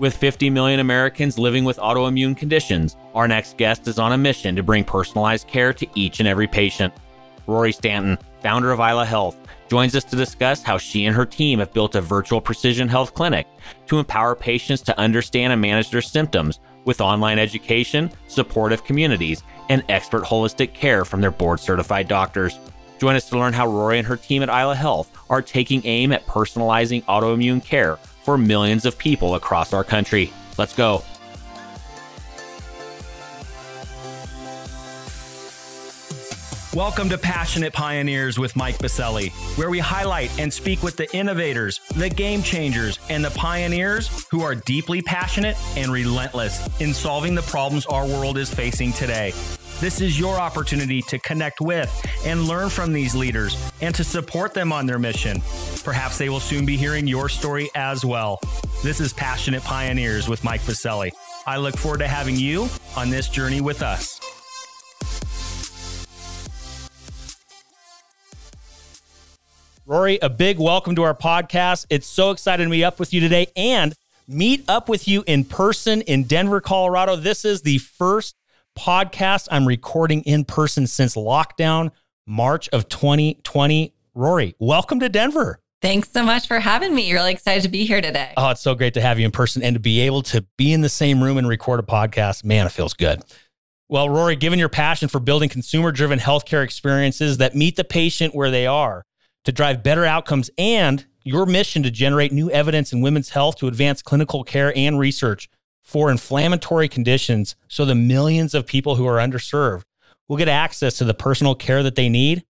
With 50 million Americans living with autoimmune conditions, our next guest is on a mission to bring personalized care to each and every patient. Rory Stanton, founder of Isla Health, joins us to discuss how she and her team have built a virtual precision health clinic to empower patients to understand and manage their symptoms with online education, supportive communities, and expert holistic care from their board certified doctors. Join us to learn how Rory and her team at Isla Health are taking aim at personalizing autoimmune care for millions of people across our country. Let's go. Welcome to Passionate Pioneers with Mike Biselli, where we highlight and speak with the innovators, the game changers, and the pioneers who are deeply passionate and relentless in solving the problems our world is facing today. This is your opportunity to connect with and learn from these leaders and to support them on their mission. Perhaps they will soon be hearing your story as well. This is Passionate Pioneers with Mike Biselli. I look forward to having you on this journey with us. Rory, a big welcome to our podcast. It's so excited to be up with you today and meet up with you in person in Denver, Colorado. This is the first podcast I'm recording in person since lockdown, March of 2020. Rory, welcome to Denver. Thanks so much for having me. Really excited to be here today. Oh, it's so great to have you in person and to be able to be in the same room and record a podcast. Man, it feels good. Well, Rory, given your passion for building consumer driven healthcare experiences that meet the patient where they are, to drive better outcomes and your mission to generate new evidence in women's health to advance clinical care and research for inflammatory conditions so the millions of people who are underserved will get access to the personal care that they need.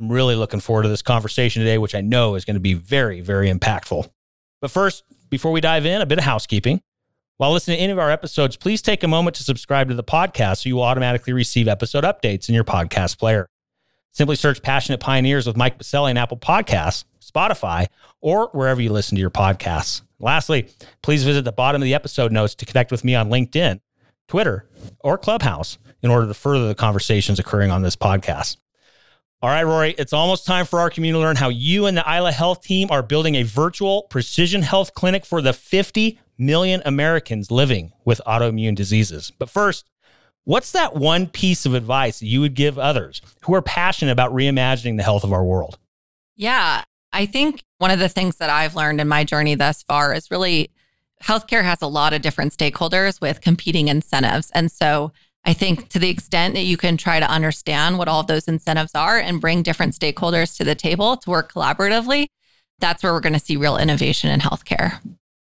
I'm really looking forward to this conversation today, which I know is going to be very, very impactful. But first, before we dive in, a bit of housekeeping. While listening to any of our episodes, please take a moment to subscribe to the podcast so you will automatically receive episode updates in your podcast player. Simply search Passionate Pioneers with Mike Biselli in Apple Podcasts, Spotify, or wherever you listen to your podcasts. Lastly, please visit the bottom of the episode notes to connect with me on LinkedIn, Twitter, or Clubhouse in order to further the conversations occurring on this podcast. All right, Rory, it's almost time for our community to learn how you and the Isla Health team are building a virtual precision health clinic for the 50 million Americans living with autoimmune diseases. But first, What's that one piece of advice you would give others who are passionate about reimagining the health of our world? Yeah, I think one of the things that I've learned in my journey thus far is really healthcare has a lot of different stakeholders with competing incentives. And so I think to the extent that you can try to understand what all of those incentives are and bring different stakeholders to the table to work collaboratively, that's where we're going to see real innovation in healthcare.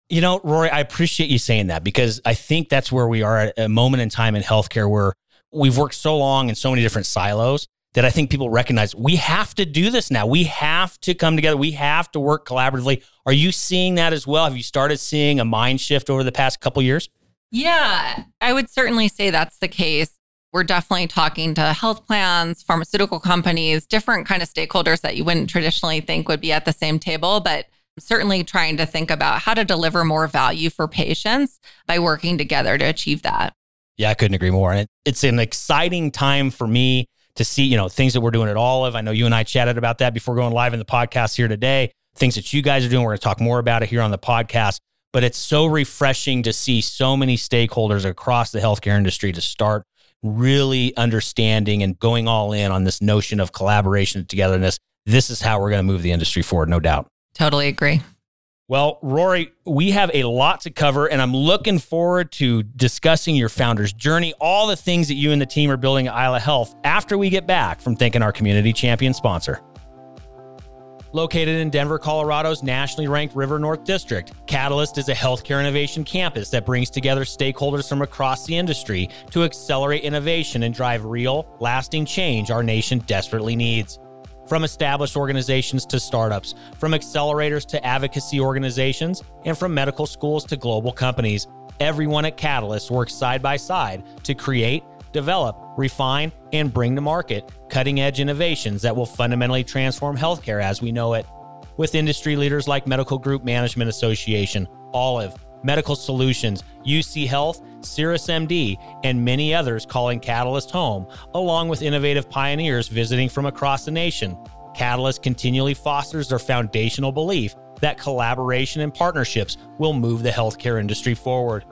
You know, Rory, I appreciate you saying that because I think that's where we are at a moment in time in healthcare where we've worked so long in so many different silos that I think people recognize we have to do this now. We have to come together. We have to work collaboratively. Are you seeing that as well? Have you started seeing a mind shift over the past couple years? Yeah, I would certainly say that's the case. We're definitely talking to health plans, pharmaceutical companies, different kind of stakeholders that you wouldn't traditionally think would be at the same table, but certainly trying to think about how to deliver more value for patients by working together to achieve that. Yeah, I couldn't agree more. And it's an exciting time for me to see, you know, things that we're doing at Olive. I know you and I chatted about that before going live in the podcast here today. Things that you guys are doing. We're going to talk more about it here on the podcast. But it's so refreshing to see so many stakeholders across the healthcare industry to start really understanding and going all in on this notion of collaboration togetherness. This is how we're going to move the industry forward, no doubt. Totally agree. Well, Rory, we have a lot to cover, and I'm looking forward to discussing your founder's journey, all the things that you and the team are building at Isla Health after we get back from thanking our community champion sponsor. Located in Denver, Colorado's nationally ranked River North District, Catalyst is a healthcare innovation campus that brings together stakeholders from across the industry to accelerate innovation and drive real, lasting change our nation desperately needs. From established organizations to startups, from accelerators to advocacy organizations, and from medical schools to global companies, everyone at Catalyst works side by side to create, develop, refine, and bring to market cutting edge innovations that will fundamentally transform healthcare as we know it. With industry leaders like Medical Group Management Association, Olive, Medical Solutions, UC Health, CirrusMD, and many others calling Catalyst home, along with innovative pioneers visiting from across the nation. Catalyst continually fosters their foundational belief that collaboration and partnerships will move the healthcare industry forward.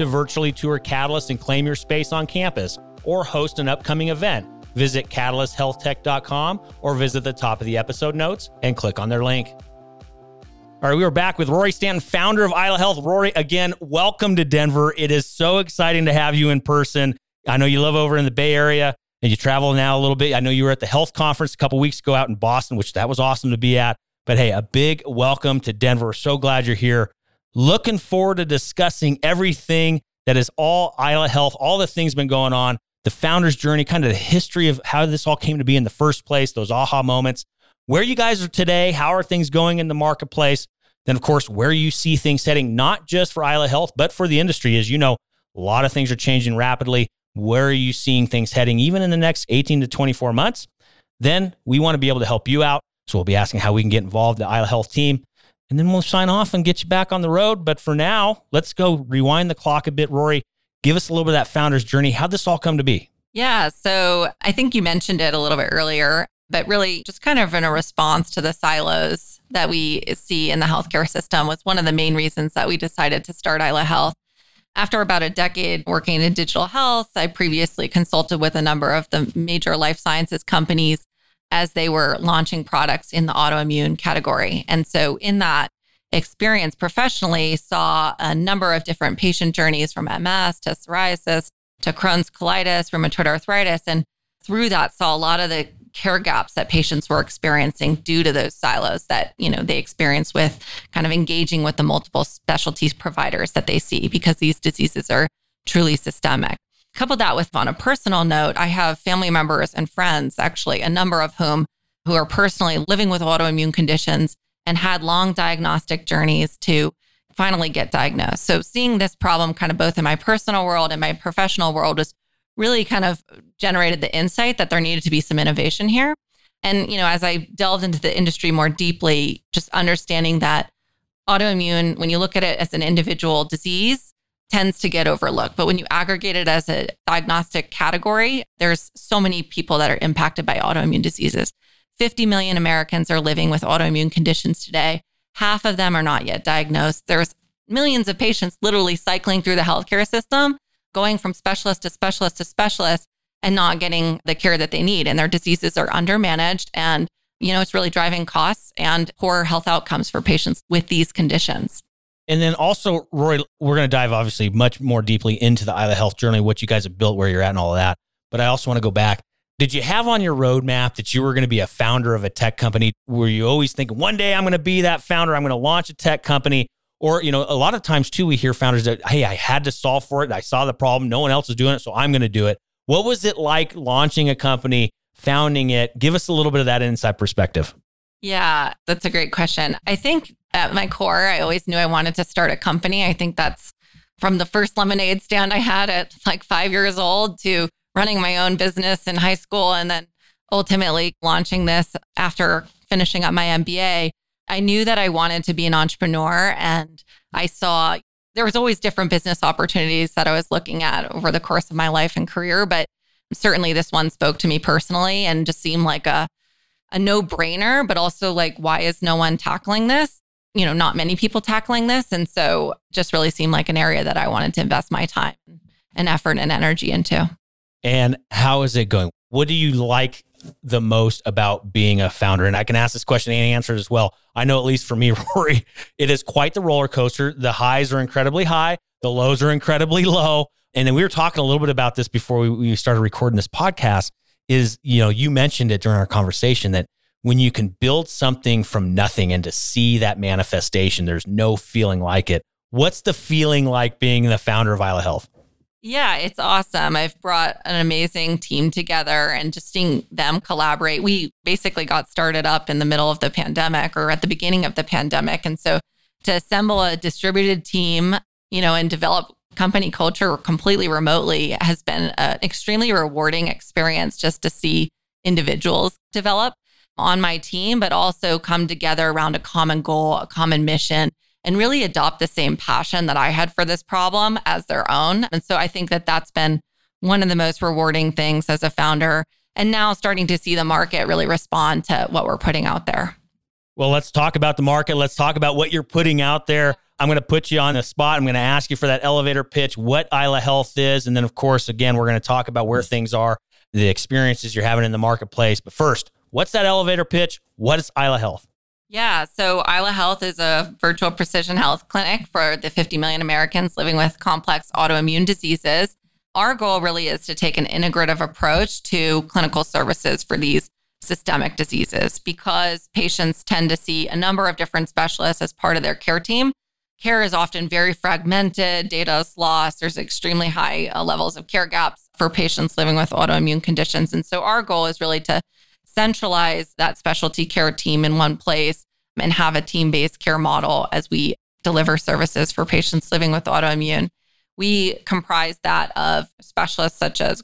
To virtually tour Catalyst and claim your space on campus or host an upcoming event, visit catalysthealthtech.com or visit the top of the episode notes and click on their link. All right, we are back with Rory Stanton, founder of Isla Health. Rory, again, welcome to Denver. It is so exciting to have you in person. I know you live over in the Bay Area and you travel now a little bit. I know you were at the health conference a couple weeks ago out in Boston, which that was awesome to be at. But hey, a big welcome to Denver. So glad you're here. Looking forward to discussing everything that is all Isla Health, all the things been going on, the founder's journey, kind of the history of how this all came to be in the first place, those aha moments, where you guys are today, how are things going in the marketplace, then of course where you see things heading, not just for Isla Health, but for the industry. As you know, a lot of things are changing rapidly. Where are you seeing things heading, even in the next 18 to 24 months? Then we want to be able to help you out. So we'll be asking how we can get involved, the Isla Health team. And then we'll sign off and get you back on the road. But for now, let's go rewind the clock a bit. Rory, give us a little bit of that founder's journey. How'd this all come to be? Yeah. So I think you mentioned it a little bit earlier, but really just kind of in a response to the silos that we see in the healthcare system was one of the main reasons that we decided to start Isla Health. After about a decade working in digital health, I previously consulted with a number of the major life sciences companies as they were launching products in the autoimmune category. And so in that experience professionally saw a number of different patient journeys from MS to psoriasis to Crohn's colitis, rheumatoid arthritis and through that saw a lot of the care gaps that patients were experiencing due to those silos that you know they experience with kind of engaging with the multiple specialties providers that they see because these diseases are truly systemic couple that with on a personal note i have family members and friends actually a number of whom who are personally living with autoimmune conditions and had long diagnostic journeys to finally get diagnosed so seeing this problem kind of both in my personal world and my professional world was really kind of generated the insight that there needed to be some innovation here. And, you know, as I delved into the industry more deeply, just understanding that autoimmune, when you look at it as an individual disease, tends to get overlooked. But when you aggregate it as a diagnostic category, there's so many people that are impacted by autoimmune diseases. 50 million Americans are living with autoimmune conditions today. Half of them are not yet diagnosed. There's millions of patients literally cycling through the healthcare system going from specialist to specialist to specialist and not getting the care that they need. And their diseases are undermanaged. And, you know, it's really driving costs and poor health outcomes for patients with these conditions. And then also, Roy, we're going to dive obviously much more deeply into the Isla Health journey, what you guys have built, where you're at, and all of that. But I also want to go back. Did you have on your roadmap that you were going to be a founder of a tech company? Were you always thinking, one day I'm going to be that founder? I'm going to launch a tech company? Or, you know, a lot of times too, we hear founders that, hey, I had to solve for it. I saw the problem. No one else is doing it. So I'm going to do it. What was it like launching a company, founding it? Give us a little bit of that inside perspective. Yeah, that's a great question. I think at my core, I always knew I wanted to start a company. I think that's from the first lemonade stand I had at like five years old to running my own business in high school and then ultimately launching this after finishing up my MBA. I knew that I wanted to be an entrepreneur and I saw there was always different business opportunities that I was looking at over the course of my life and career, but certainly this one spoke to me personally and just seemed like a a no-brainer, but also like why is no one tackling this? You know, not many people tackling this and so just really seemed like an area that I wanted to invest my time and effort and energy into. And how is it going? What do you like the most about being a founder? And I can ask this question and answer it as well. I know, at least for me, Rory, it is quite the roller coaster. The highs are incredibly high, the lows are incredibly low. And then we were talking a little bit about this before we, we started recording this podcast. Is, you know, you mentioned it during our conversation that when you can build something from nothing and to see that manifestation, there's no feeling like it. What's the feeling like being the founder of Isla Health? Yeah, it's awesome. I've brought an amazing team together and just seeing them collaborate. We basically got started up in the middle of the pandemic or at the beginning of the pandemic. And so to assemble a distributed team, you know, and develop company culture completely remotely has been an extremely rewarding experience just to see individuals develop on my team, but also come together around a common goal, a common mission and really adopt the same passion that I had for this problem as their own. And so I think that that's been one of the most rewarding things as a founder. And now starting to see the market really respond to what we're putting out there. Well, let's talk about the market. Let's talk about what you're putting out there. I'm going to put you on the spot. I'm going to ask you for that elevator pitch, what Isla Health is. And then, of course, again, we're going to talk about where things are, the experiences you're having in the marketplace. But first, what's that elevator pitch? What is Isla Health? Yeah, so Isla Health is a virtual precision health clinic for the 50 million Americans living with complex autoimmune diseases. Our goal really is to take an integrative approach to clinical services for these systemic diseases because patients tend to see a number of different specialists as part of their care team. Care is often very fragmented, data is lost, there's extremely high uh, levels of care gaps for patients living with autoimmune conditions. And so our goal is really to centralize that specialty care team in one place and have a team based care model as we deliver services for patients living with autoimmune. We comprise that of specialists such as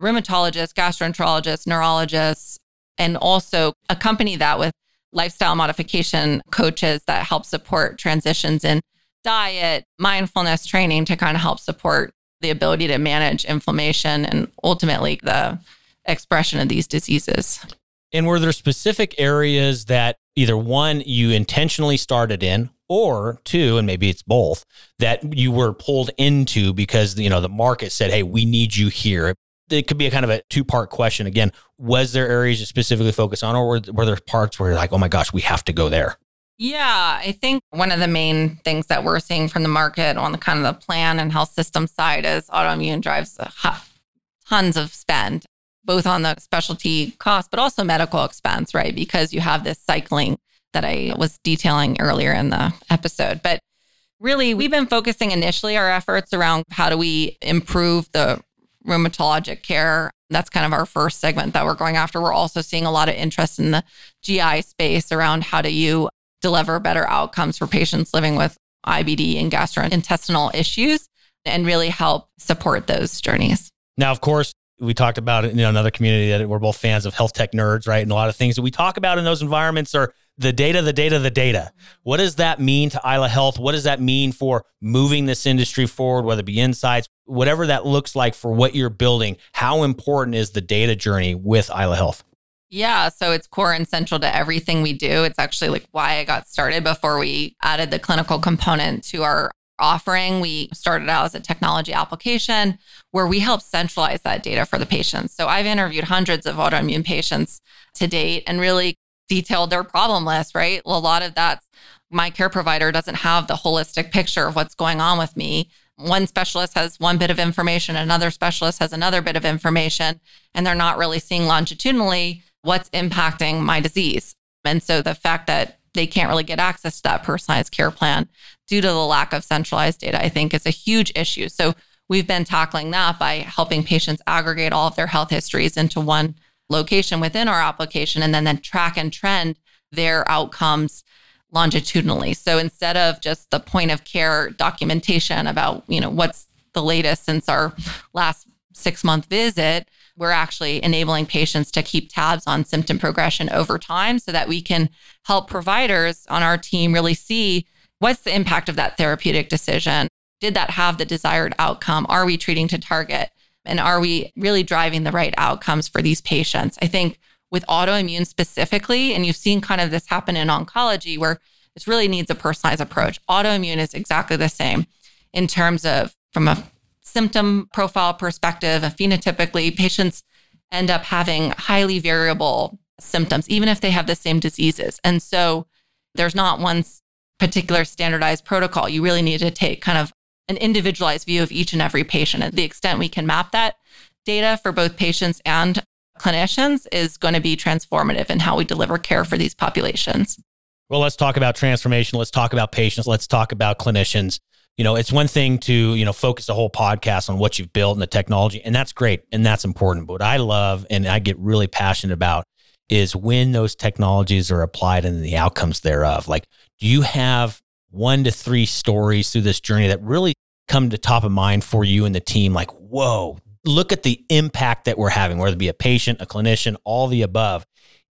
rheumatologists, gastroenterologists, neurologists, and also accompany that with lifestyle modification coaches that help support transitions in diet, mindfulness training to kind of help support the ability to manage inflammation and ultimately the expression of these diseases. And were there specific areas that either one, you intentionally started in, or two, and maybe it's both, that you were pulled into because you know the market said, "Hey, we need you here." It could be a kind of a two part question. Again, was there areas you specifically focus on, or were, were there parts where you're like, "Oh my gosh, we have to go there"? Yeah, I think one of the main things that we're seeing from the market on the kind of the plan and health system side is autoimmune drives tons of spend both on the specialty cost, but also medical expense, right? Because you have this cycling that I was detailing earlier in the episode. But really, we've been focusing initially our efforts around how do we improve the rheumatologic care. That's kind of our first segment that we're going after. We're also seeing a lot of interest in the GI space around how do you deliver better outcomes for patients living with IBD and gastrointestinal issues and really help support those journeys. Now, of course, we talked about it in another community that we're both fans of health tech nerds, right? And a lot of things that we talk about in those environments are the data, the data, the data. What does that mean to Isla Health? What does that mean for moving this industry forward, whether it be insights, whatever that looks like for what you're building? How important is the data journey with Isla Health? Yeah, so it's core and central to everything we do. It's actually like why I got started before we added the clinical component to our offering. We started out as a technology application where we help centralize that data for the patients. So I've interviewed hundreds of autoimmune patients to date and really detailed their problem list, right? Well, a lot of that's my care provider doesn't have the holistic picture of what's going on with me. One specialist has one bit of information, another specialist has another bit of information, and they're not really seeing longitudinally what's impacting my disease. And so the fact that they can't really get access to that personalized care plan due to the lack of centralized data, I think is a huge issue. So we've been tackling that by helping patients aggregate all of their health histories into one location within our application and then, then track and trend their outcomes longitudinally. So instead of just the point of care documentation about, you know, what's the latest since our last six month visit, we're actually enabling patients to keep tabs on symptom progression over time so that we can help providers on our team really see what's the impact of that therapeutic decision. Did that have the desired outcome? Are we treating to target? And are we really driving the right outcomes for these patients? I think with autoimmune specifically, and you've seen kind of this happen in oncology where this really needs a personalized approach. Autoimmune is exactly the same in terms of from a symptom profile perspective, phenotypically, patients end up having highly variable symptoms, even if they have the same diseases. And so there's not one particular standardized protocol. You really need to take kind of an individualized view of each and every patient. And the extent we can map that data for both patients and clinicians is going to be transformative in how we deliver care for these populations. Well, let's talk about transformation. Let's talk about patients. Let's talk about clinicians you know, it's one thing to, you know, focus a whole podcast on what you've built and the technology, and that's great and that's important. But what I love and I get really passionate about is when those technologies are applied and the outcomes thereof. Like, do you have one to three stories through this journey that really come to top of mind for you and the team? Like, whoa, look at the impact that we're having, whether it be a patient, a clinician, all the above.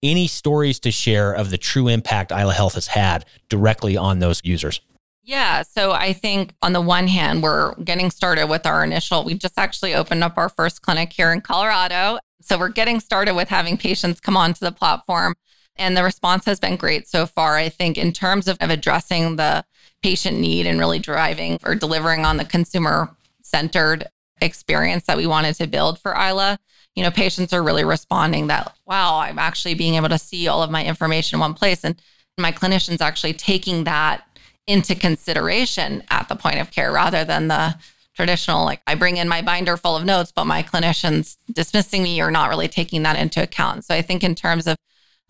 Any stories to share of the true impact Isla Health has had directly on those users? Yeah. So I think on the one hand, we're getting started with our initial, we just actually opened up our first clinic here in Colorado. So we're getting started with having patients come onto the platform. And the response has been great so far. I think, in terms of, of addressing the patient need and really driving or delivering on the consumer centered experience that we wanted to build for Isla, you know, patients are really responding that, wow, I'm actually being able to see all of my information in one place. And my clinicians actually taking that into consideration at the point of care rather than the traditional, like I bring in my binder full of notes, but my clinicians dismissing me or not really taking that into account. So I think in terms of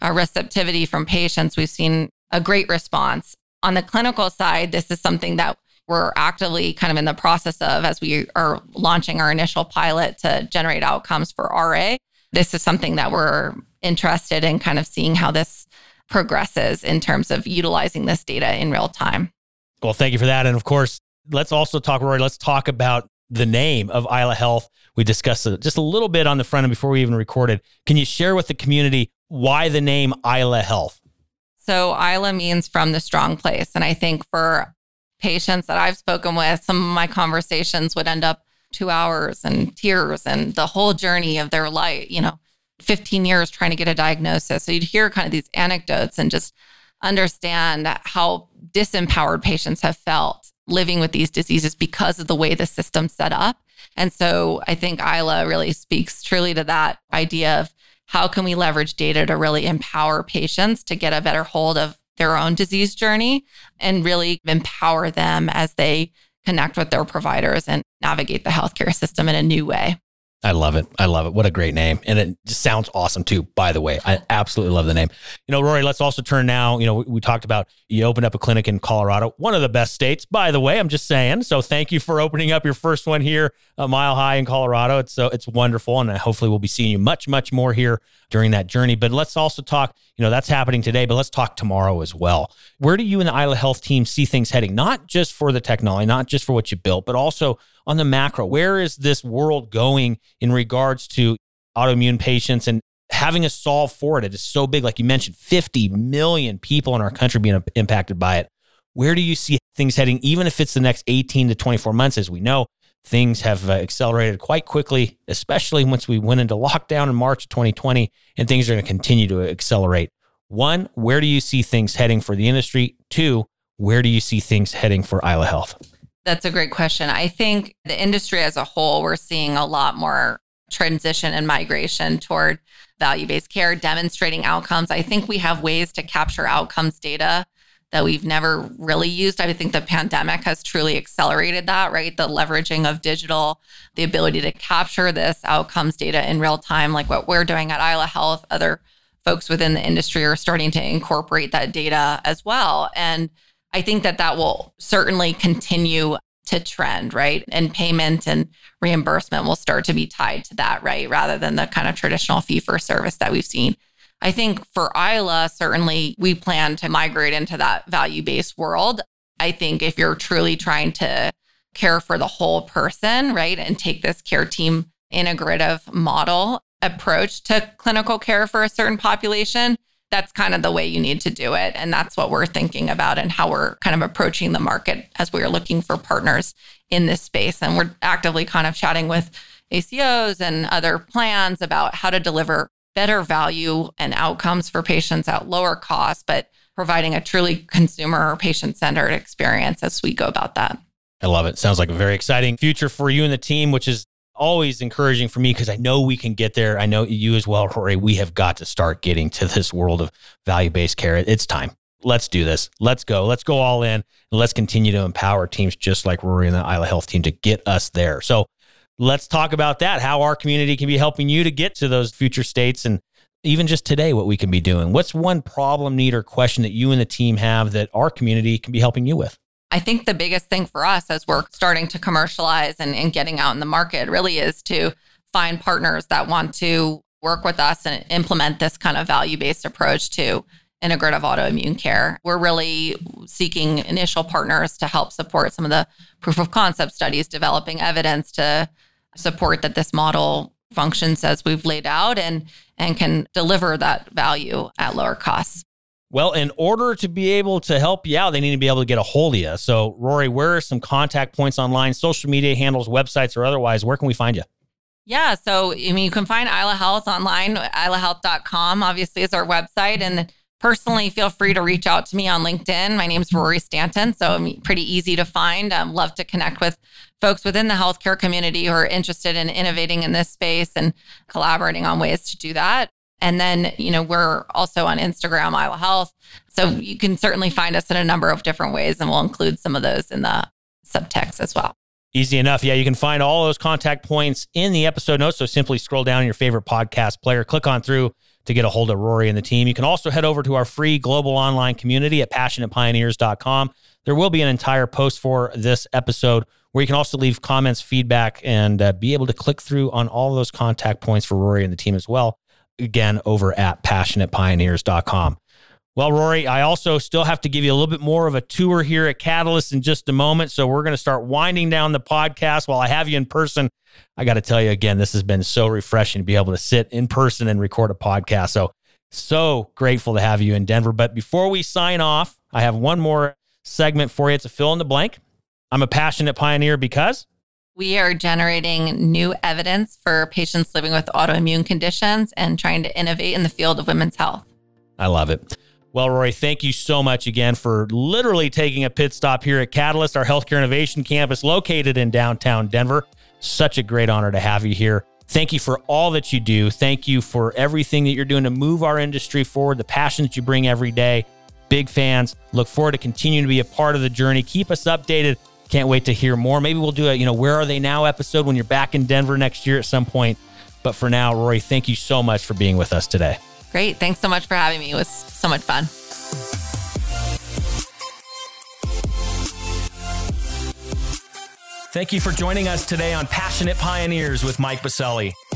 a receptivity from patients, we've seen a great response. On the clinical side, this is something that we're actively kind of in the process of as we are launching our initial pilot to generate outcomes for RA. This is something that we're interested in kind of seeing how this progresses in terms of utilizing this data in real time. Well, thank you for that. And of course, let's also talk, Rory, let's talk about the name of Isla Health. We discussed just a little bit on the front end before we even recorded. Can you share with the community why the name Isla Health? So, Isla means from the strong place. And I think for patients that I've spoken with, some of my conversations would end up two hours and tears and the whole journey of their life, you know, 15 years trying to get a diagnosis. So you'd hear kind of these anecdotes and just understand how disempowered patients have felt living with these diseases because of the way the system's set up. And so I think Isla really speaks truly to that idea of how can we leverage data to really empower patients to get a better hold of their own disease journey and really empower them as they connect with their providers and navigate the healthcare system in a new way. I love it. I love it. What a great name. And it just sounds awesome too, by the way. I absolutely love the name. You know, Rory, let's also turn now. You know, we, we, talked about you opened up a clinic in Colorado, one of the best states, by the way. I'm just saying. So thank you for opening up your first one here, a mile high in Colorado. It's so it's wonderful. And hopefully we'll be seeing you much, much more here during that journey. But let's also talk, you know, that's happening today, but let's talk tomorrow as well. Where do you and the Isla Health team see things heading? Not just for the technology, not just for what you built, but also on the macro. Where is this world going in regards to autoimmune patients and having a solve for it? It is so big. Like you mentioned, 50 million people in our country being impacted by it. Where do you see things heading, even if it's the next 18 to 24 months? As we know, things have uh, accelerated quite quickly, especially once we went into lockdown in March of 2020, and things are going to continue to accelerate. One, where do you see things heading for the industry? Two, where do you see things heading for Isla Health? That's a great question. I think the industry as a whole, we're seeing a lot more transition and migration toward value based care, demonstrating outcomes. I think we have ways to capture outcomes data that we've never really used. I think the pandemic has truly accelerated that, right? The leveraging of digital, the ability to capture this outcomes data in real time, like what we're doing at Isla Health, other folks within the industry are starting to incorporate that data as well. And I think that that will certainly continue to trend, right? And payment and reimbursement will start to be tied to that, right? Rather than the kind of traditional fee for service that we've seen. I think for Isla, certainly we plan to migrate into that value based world. I think if you're truly trying to care for the whole person, right, and take this care team integrative model approach to clinical care for a certain population, that's kind of the way you need to do it. And that's what we're thinking about and how we're kind of approaching the market as we are looking for partners in this space. And we're actively kind of chatting with ACOs and other plans about how to deliver better value and outcomes for patients at lower cost, but providing a truly consumer or patient centered experience as we go about that. I love it. Sounds like a very exciting future for you and the team, which is always encouraging for me because I know we can get there. I know you as well, Rory. We have got to start getting to this world of value based care. It's time. Let's do this. Let's go. Let's go all in and let's continue to empower teams just like Rory and the Isla Health team to get us there. So let's talk about that, how our community can be helping you to get to those future states and even just today, what we can be doing. What's one problem, need, or question that you and the team have that our community can be helping you with? I think the biggest thing for us as we're starting to commercialize and, and getting out in the market really is to find partners that want to work with us and implement this kind of value based approach to integrative autoimmune care. We're really seeking initial partners to help support some of the proof of concept studies, developing evidence to support that this model functions as we've laid out and and can deliver that value at lower costs. Well, in order to be able to help you out, they need to be able to get a hold of you. So, Rory, where are some contact points online, social media handles, websites, or otherwise? Where can we find you? Yeah. So, I mean, you can find Isla Health online, islahealth.com, obviously, is our website. And personally, feel free to reach out to me on LinkedIn. My name is Rory Stanton. So, I'm pretty easy to find. Um, love to connect with folks within the healthcare community who are interested in innovating in this space and collaborating on ways to do that. And then, you know, we're also on Instagram, Isla Health. So you can certainly find us in a number of different ways, and we'll include some of those in the subtext as well. Easy enough. Yeah, you can find all those contact points in the episode notes. So simply scroll down your favorite podcast player, click on through to get a hold of Rory and the team. You can also head over to our free global online community at passionatepioneers.com. There will be an entire post for this episode where you can also leave comments, feedback, and uh, be able to click through on all those contact points for Rory and the team as well. Again, over at passionatepioneers.com. Well, Rory, I also still have to give you a little bit more of a tour here at Catalyst in just a moment. So we're going to start winding down the podcast while I have you in person. I got to tell you again, this has been so refreshing to be able to sit in person and record a podcast. So, so grateful to have you in Denver. But before we sign off, I have one more segment for you. It's a fill in the blank. I'm a passionate pioneer because we are generating new evidence for patients living with autoimmune conditions and trying to innovate in the field of women's health. I love it. Well, Roy, thank you so much again for literally taking a pit stop here at Catalyst, our healthcare innovation campus located in downtown Denver. Such a great honor to have you here. Thank you for all that you do. Thank you for everything that you're doing to move our industry forward, the passion that you bring every day. Big fans. Look forward to continuing to be a part of the journey. Keep us updated. Can't wait to hear more. Maybe we'll do a, you know, where are they now episode when you're back in Denver next year at some point. But for now, Roy, thank you so much for being with us today. Great. Thanks so much for having me. It was so much fun. Thank you for joining us today on Passionate Pioneers with Mike Biselli.